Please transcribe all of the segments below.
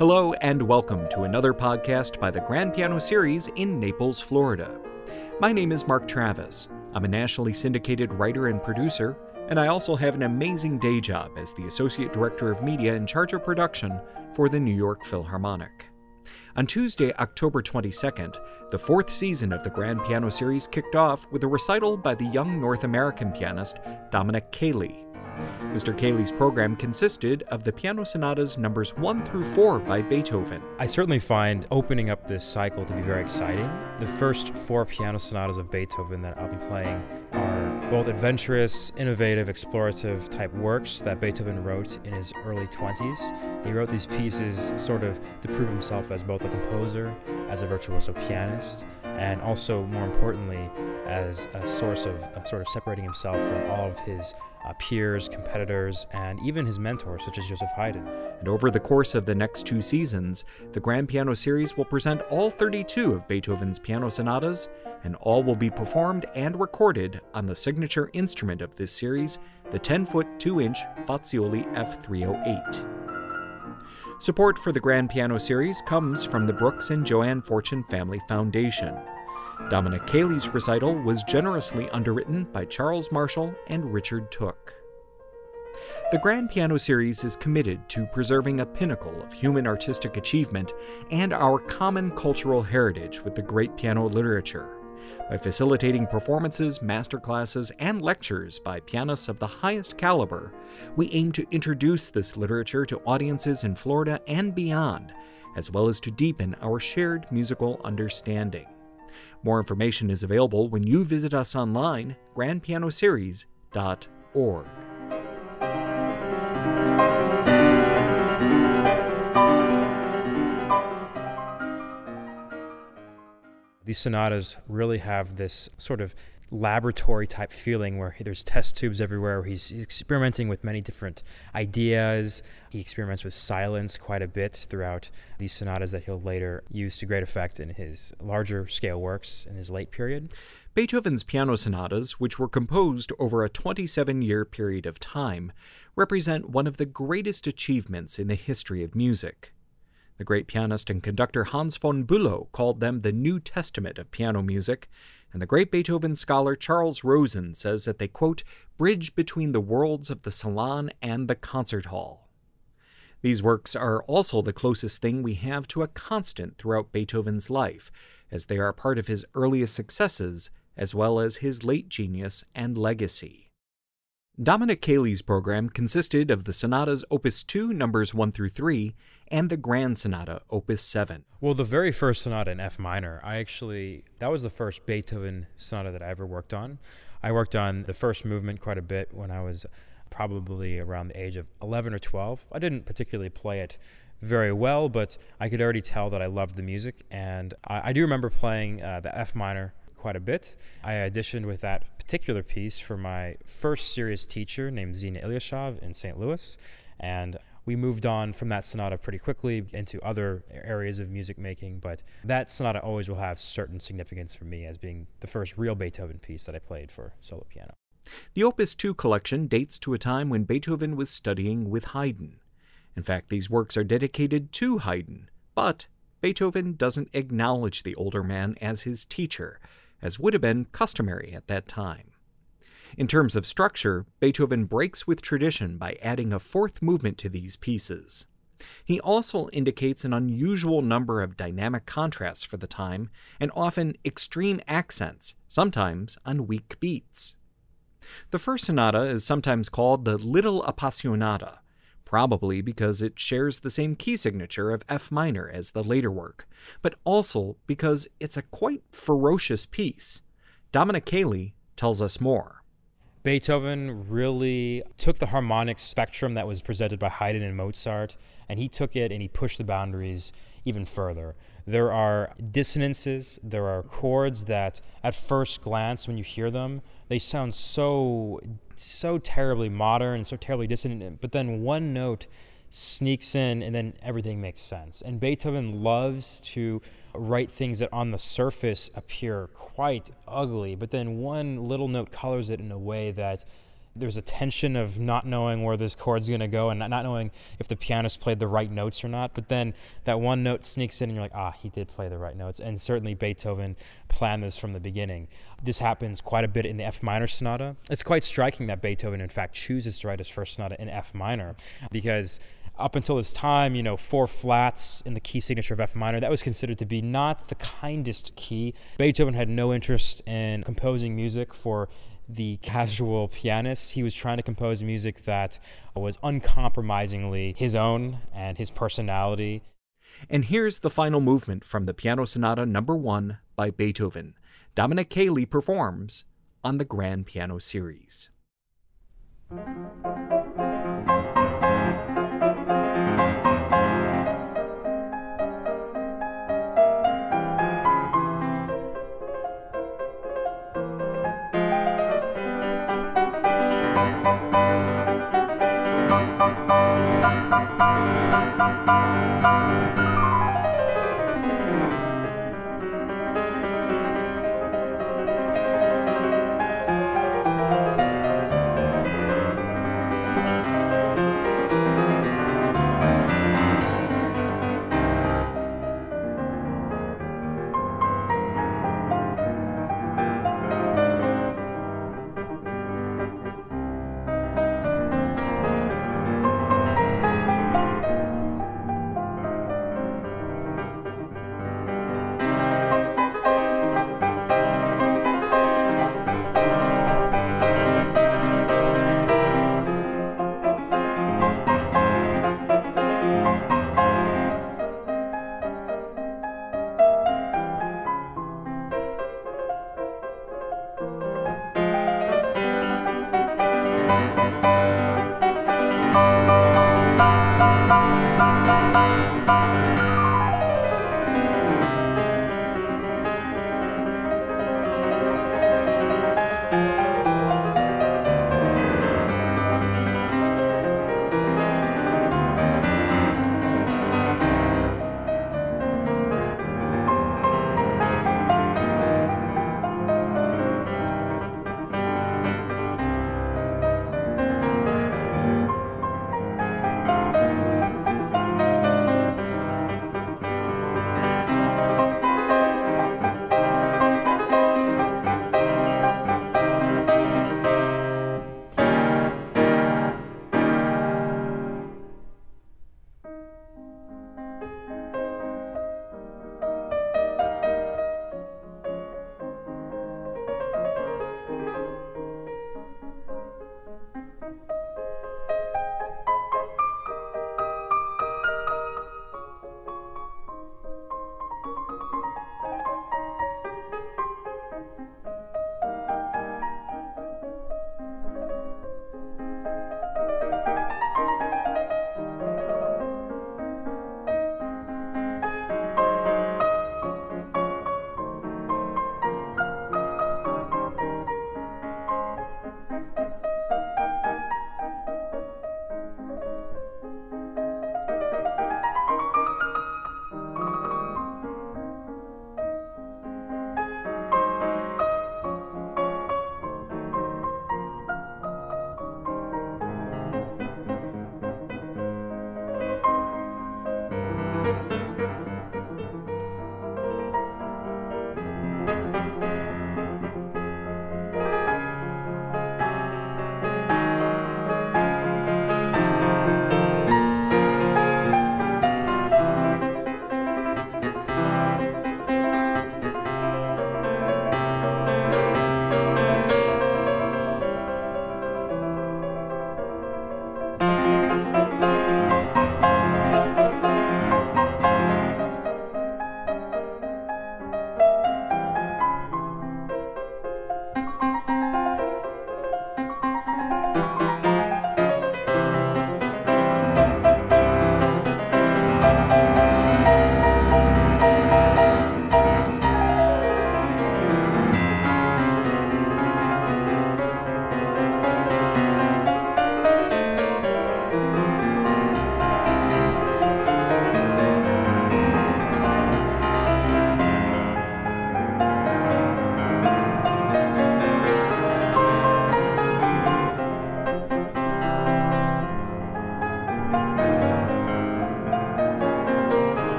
Hello, and welcome to another podcast by the Grand Piano Series in Naples, Florida. My name is Mark Travis. I'm a nationally syndicated writer and producer, and I also have an amazing day job as the Associate Director of Media in charge of production for the New York Philharmonic. On Tuesday, October 22nd, the fourth season of the Grand Piano Series kicked off with a recital by the young North American pianist Dominic Cheli. Mr. Cheli's program consisted of the piano sonatas numbers 1 through 4 by Beethoven. I certainly find opening up this cycle to be very exciting. The first four piano sonatas of Beethoven that I'll be playing are both adventurous, innovative, explorative type works that Beethoven wrote in his early 20s. He wrote these pieces sort of to prove himself as both a composer, as a virtuoso pianist, and also, more importantly, as a source of uh, sort of separating himself from all of his uh, peers, competitors, and even his mentors, such as Joseph Haydn. And over the course of the next two seasons, the Grand Piano Series will present all 32 of Beethoven's piano sonatas, and all will be performed and recorded on the signature instrument of this series, the 10 foot 2 inch Fazioli F308. Support for the Grand Piano Series comes from the Brooks and Joanne Fortune Family Foundation. Dominic Cheli's recital was generously underwritten by Charles Marshall and Richard Took. The Grand Piano Series is committed to preserving a pinnacle of human artistic achievement and our common cultural heritage with the great piano literature. By facilitating performances, masterclasses, and lectures by pianists of the highest caliber, we aim to introduce this literature to audiences in Florida and beyond, as well as to deepen our shared musical understanding. More information is available when you visit us online, grandpianoseries.org. These sonatas really have this sort of laboratory type feeling where there's test tubes everywhere. He's, experimenting with many different ideas. He experiments with silence quite a bit throughout these sonatas that he'll later use to great effect in his larger scale works in his late period. Beethoven's piano sonatas, which were composed over a 27 year period of time, represent one of the greatest achievements in the history of music. The great pianist and conductor Hans von Bülow called them the New Testament of piano music, and the great Beethoven scholar Charles Rosen says that they, quote, bridge between the worlds of the salon and the concert hall. These works are also the closest thing we have to a constant throughout Beethoven's life, as they are part of his earliest successes as well as his late genius and legacy. Dominic Cheli's program consisted of the sonatas Opus 2, numbers 1 through 3, and the Grand Sonata, Opus 7. Well, the very first sonata in F minor, I actually, that was the first Beethoven sonata that I ever worked on. I worked on the first movement quite a bit when I was probably around the age of 11 or 12. I didn't particularly play it very well, but I could already tell that I loved the music. And I, I do remember playing uh, the F minor quite a bit. I auditioned with that particular piece for my first serious teacher named Zina Ilyashov in St. Louis. And we moved on from that sonata pretty quickly into other areas of music making, but that sonata always will have certain significance for me as being the first real Beethoven piece that I played for solo piano. The Opus 2 collection dates to a time when Beethoven was studying with Haydn. In fact, these works are dedicated to Haydn, but Beethoven doesn't acknowledge the older man as his teacher, as would have been customary at that time. In terms of structure, Beethoven breaks with tradition by adding a fourth movement to these pieces. He also indicates an unusual number of dynamic contrasts for the time and often extreme accents, sometimes on weak beats. The first sonata is sometimes called the Little Appassionata, probably because it shares the same key signature of F minor as the later work, but also because it's a quite ferocious piece. Dominic Cheli tells us more. Beethoven really took the harmonic spectrum that was presented by Haydn and Mozart, and he took it and he pushed the boundaries even further. There are dissonances, there are chords that at first glance when you hear them, they sound so so terribly modern, so terribly dissonant, but then one note sneaks in and then everything makes sense. And Beethoven loves to write things that on the surface appear quite ugly, but then one little note colors it in a way that there's a tension of not knowing where this chord's going to go and not, not knowing if the pianist played the right notes or not. But then that one note sneaks in and you're like, ah, he did play the right notes. And certainly Beethoven planned this from the beginning. This happens quite a bit in the F minor sonata. It's quite striking that Beethoven, in fact, chooses to write his first sonata in F minor because up until this time, you know, four flats in the key signature of F minor, that was considered to be not the kindest key. Beethoven had no interest in composing music for the casual pianist. He was trying to compose music that was uncompromisingly his own and his personality. And here's the final movement from the Piano Sonata Number 1 by Beethoven. Dominic Cheli performs on the Grand Piano Series.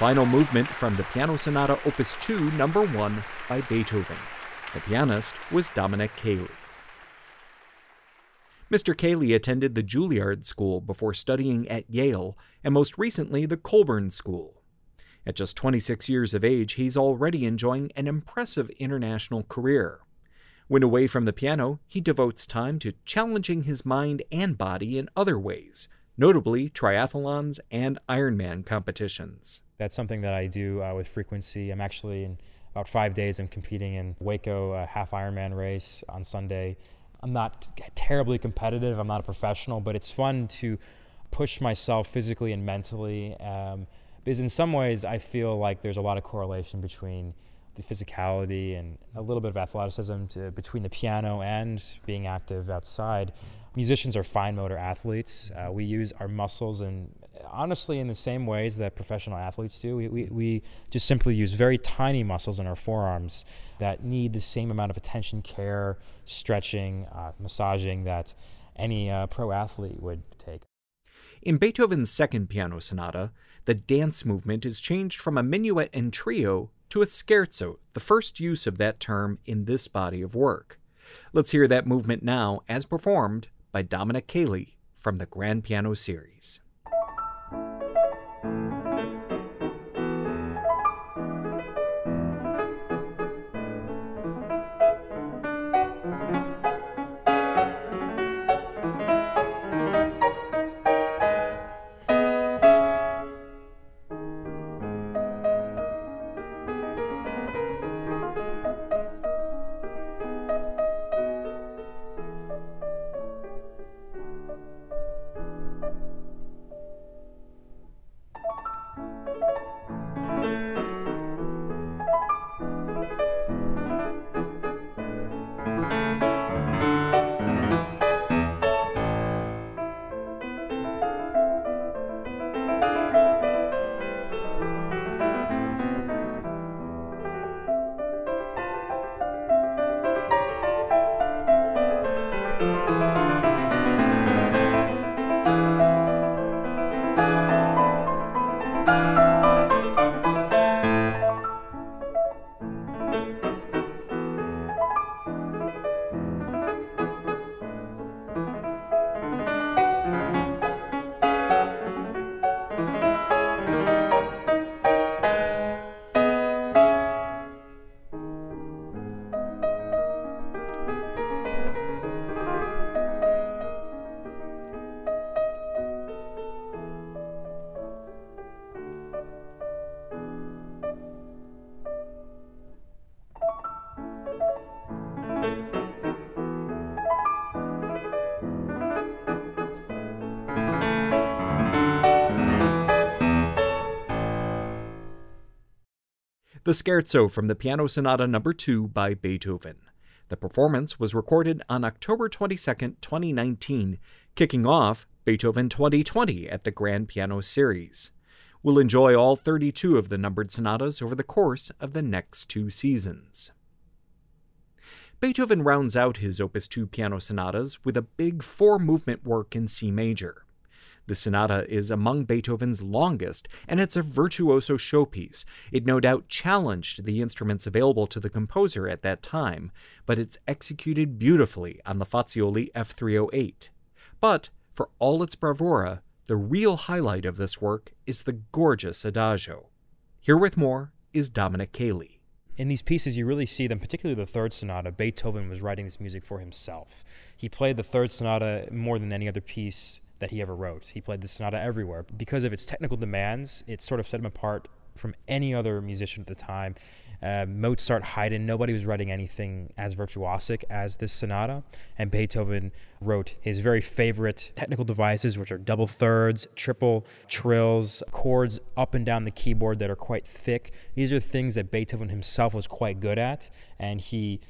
Final movement from the Piano Sonata Opus 2, number 1 by Beethoven. The pianist was Dominic Cheli. Mr. Cheli attended the Juilliard School before studying at Yale and most recently the Colburn School. At just 26 years of age, he's already enjoying an impressive international career. When away from the piano, he devotes time to challenging his mind and body in other ways, notably triathlons and Ironman competitions. That's something that I do uh, with frequency. I'm actually in about five days. I'm competing in Waco a half Ironman race on Sunday. I'm not terribly competitive. I'm not a professional, but it's fun to push myself physically and mentally. Um, because in some ways, I feel like there's a lot of correlation between the physicality and a little bit of athleticism to, between the piano and being active outside. Musicians are fine motor athletes. Uh, we use our muscles and honestly in the same ways that professional athletes do. We, we, we just simply use very tiny muscles in our forearms that need the same amount of attention, care, stretching, uh, massaging that any uh, pro athlete would take. In Beethoven's second piano sonata, the dance movement is changed from a minuet and trio to a scherzo, the first use of that term in this body of work. Let's hear that movement now as performed by Dominic Cheli from the Grand Piano Series. The Scherzo from the Piano Sonata No. 2 by Beethoven. The performance was recorded on October 22, 2019, kicking off Beethoven 2020 at the Grand Piano Series. We'll enjoy all 32 of the numbered sonatas over the course of the next two seasons. Beethoven rounds out his Opus 2 piano sonatas with a big four movement work in C major. The sonata is among Beethoven's longest, and it's a virtuoso showpiece. It no doubt challenged the instruments available to the composer at that time, but it's executed beautifully on the Fazioli F308. But, for all its bravura, the real highlight of this work is the gorgeous adagio. Here with more is Dominic Cheli. In these pieces, you really see them, particularly the third sonata. Beethoven was writing this music for himself. He played the third sonata more than any other piece that he ever wrote. He played the sonata everywhere. Because of its technical demands, it sort of set him apart from any other musician at the time. Uh, Mozart, Haydn, nobody was writing anything as virtuosic as this sonata. And Beethoven wrote his very favorite technical devices, which are double thirds, triple trills, chords up and down the keyboard that are quite thick. These are things that Beethoven himself was quite good at, and he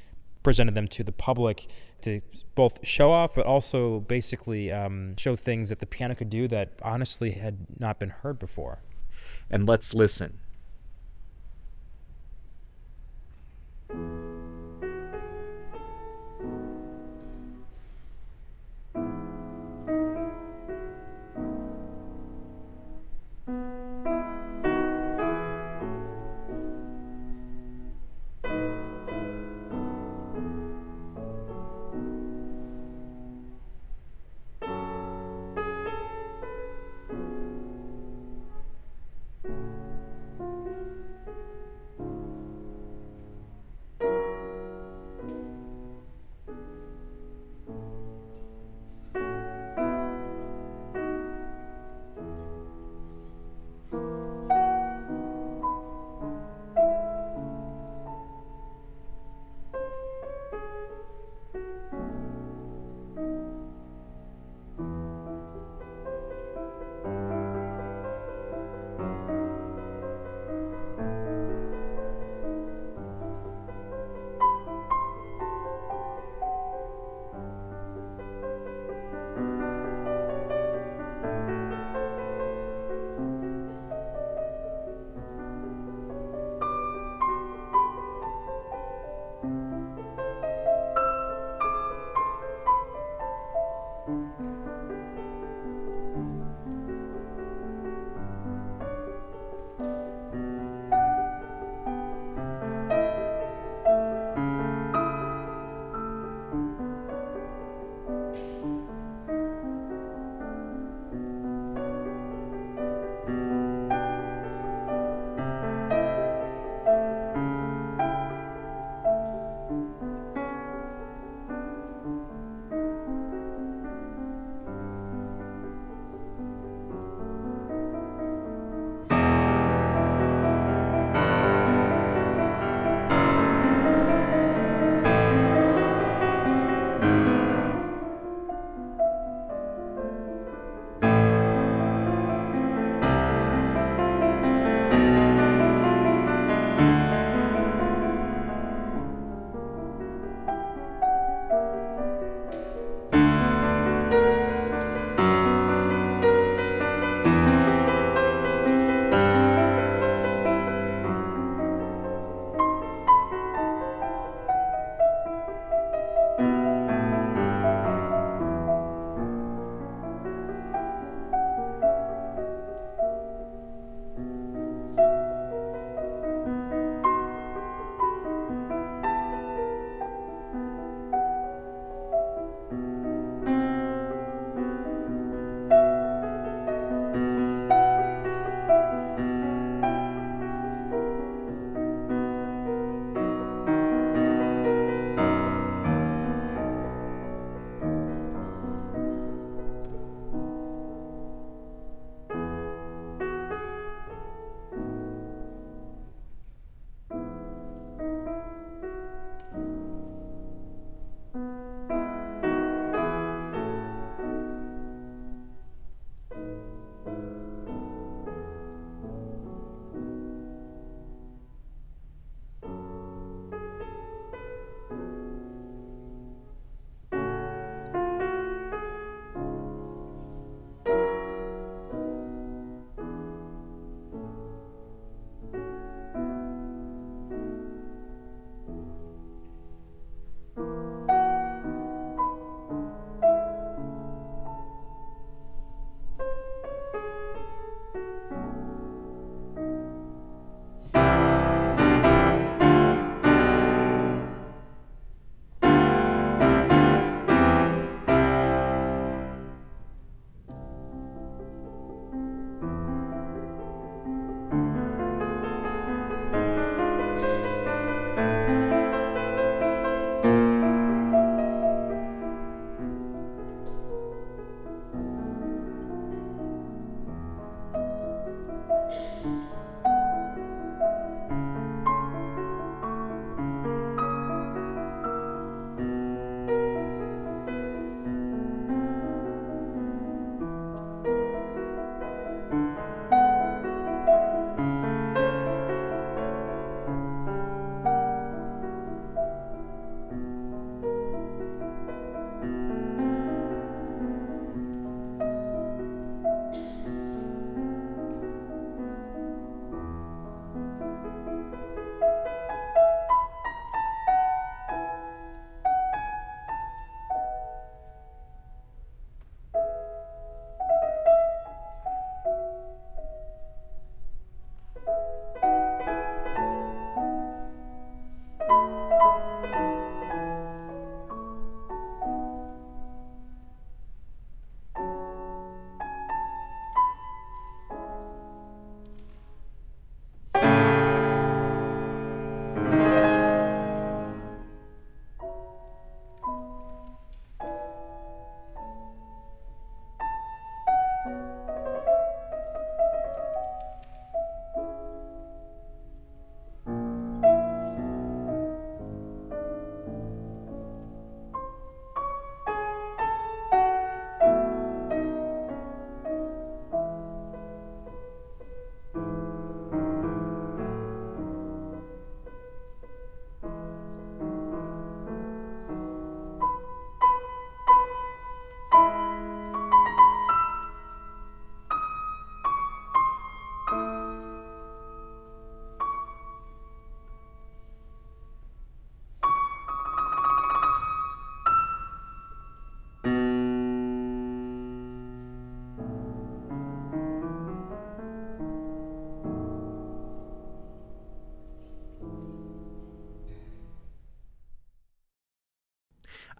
presented them to the public to both show off, but also basically um, show things that the piano could do that honestly had not been heard before. And let's listen.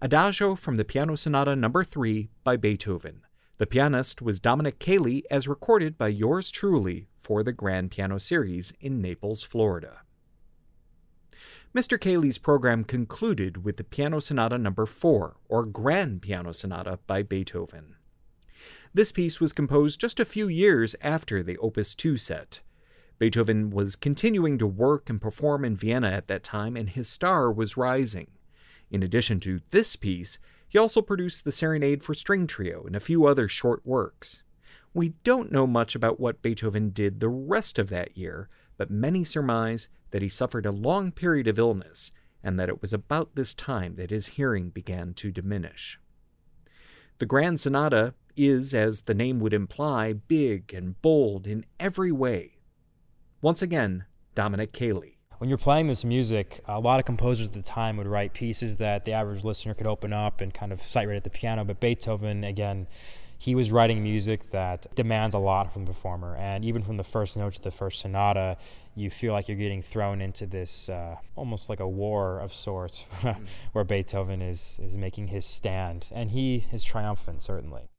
Adagio from the Piano Sonata No. 3 by Beethoven. The pianist was Dominic Cheli, as recorded by yours truly for the Grand Piano Series in Naples, Florida. Mr. Cheli's program concluded with the Piano Sonata No. 4, or Grand Piano Sonata by Beethoven. This piece was composed just a few years after the Opus 2 set. Beethoven was continuing to work and perform in Vienna at that time, and his star was rising. In addition to this piece, he also produced the Serenade for String Trio and a few other short works. We don't know much about what Beethoven did the rest of that year, but many surmise that he suffered a long period of illness and that it was about this time that his hearing began to diminish. The Grand Sonata is, as the name would imply, big and bold in every way. Once again, Dominic Cheli when you're playing this music, a lot of composers at the time would write pieces that the average listener could open up and kind of sight read at the piano. But Beethoven, again, he was writing music that demands a lot from the performer. And even from the first note to the first sonata, you feel like you're getting thrown into this uh, almost like a war of sorts, mm. where Beethoven is, is making his stand. And he is triumphant, certainly.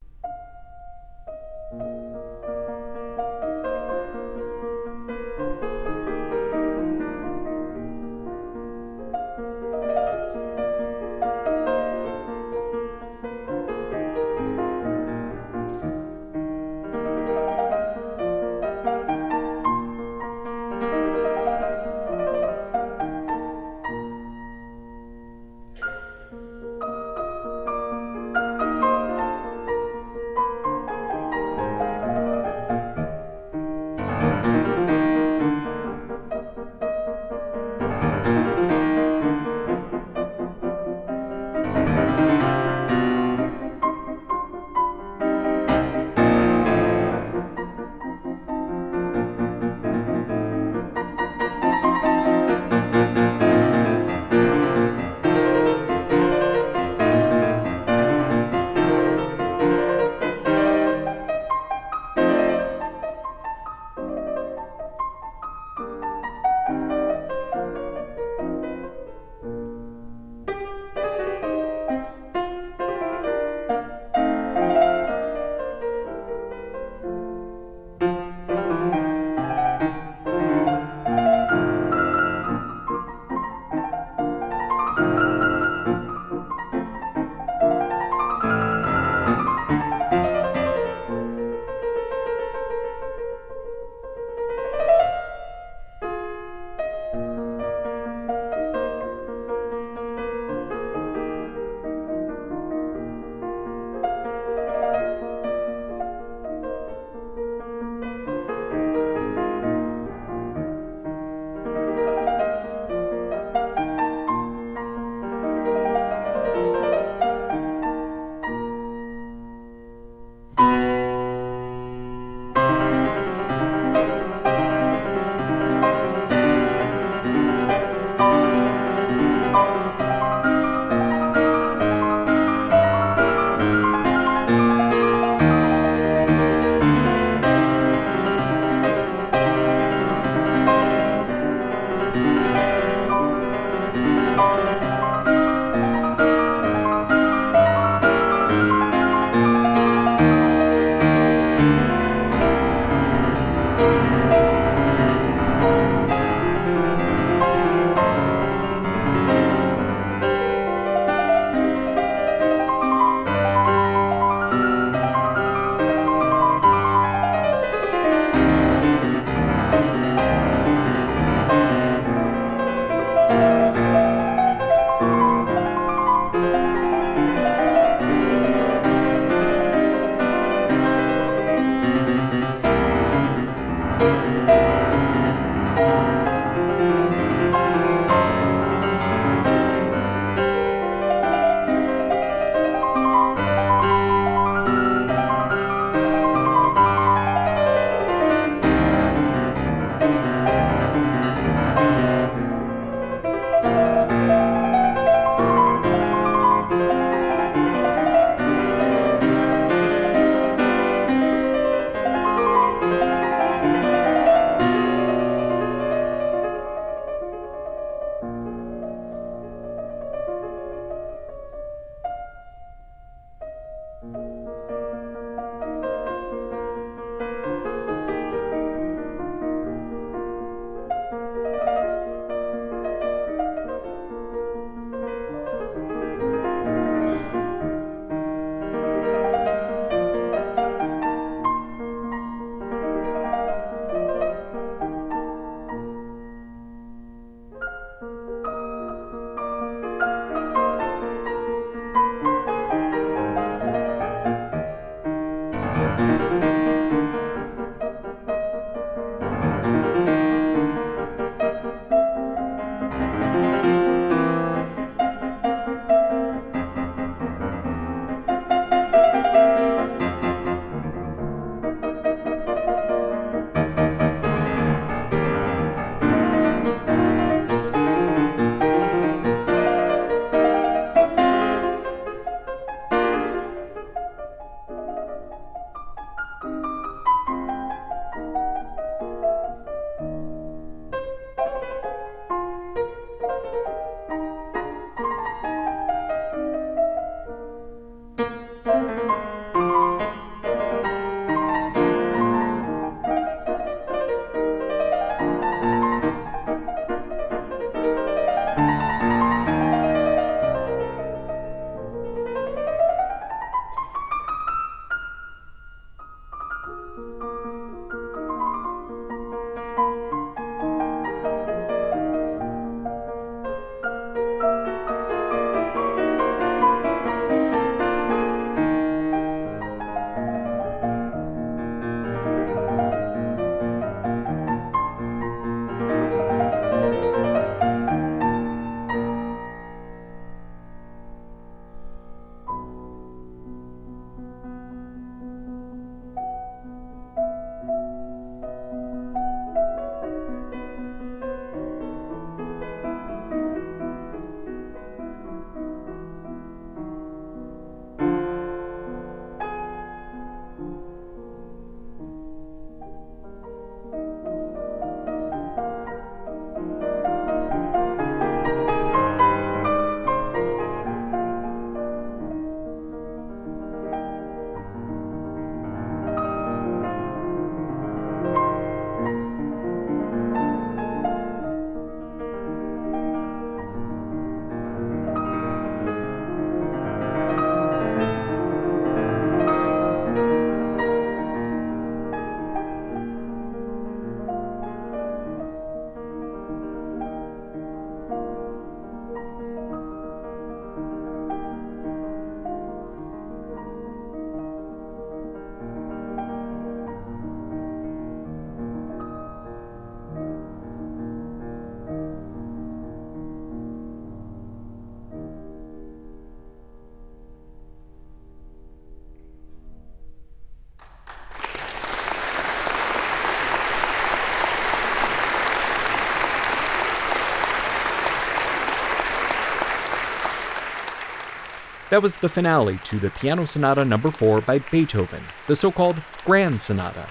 That was the finale to the Piano Sonata Number 4 by Beethoven, the so called Grand Sonata,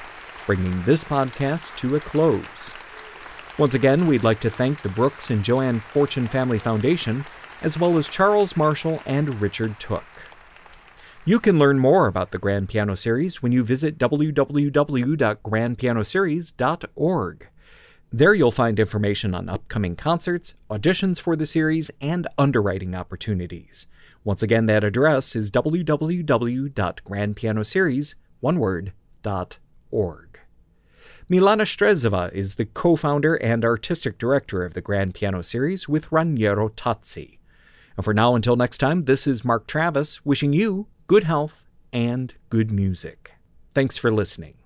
bringing this podcast to a close. Once again, we'd like to thank the Brooks and Joanne Fortune Family Foundation, as well as Charles Marshall and Richard Took. You can learn more about the Grand Piano Series when you visit www.grandpianoseries.org. There you'll find information on upcoming concerts, auditions for the series, and underwriting opportunities. Once again, that address is www.grandpianoseries.org. Milana Strezova is the co-founder and artistic director of the Grand Piano Series with Raniero Tazzi. And for now, until next time, this is Mark Travis wishing you good health and good music. Thanks for listening.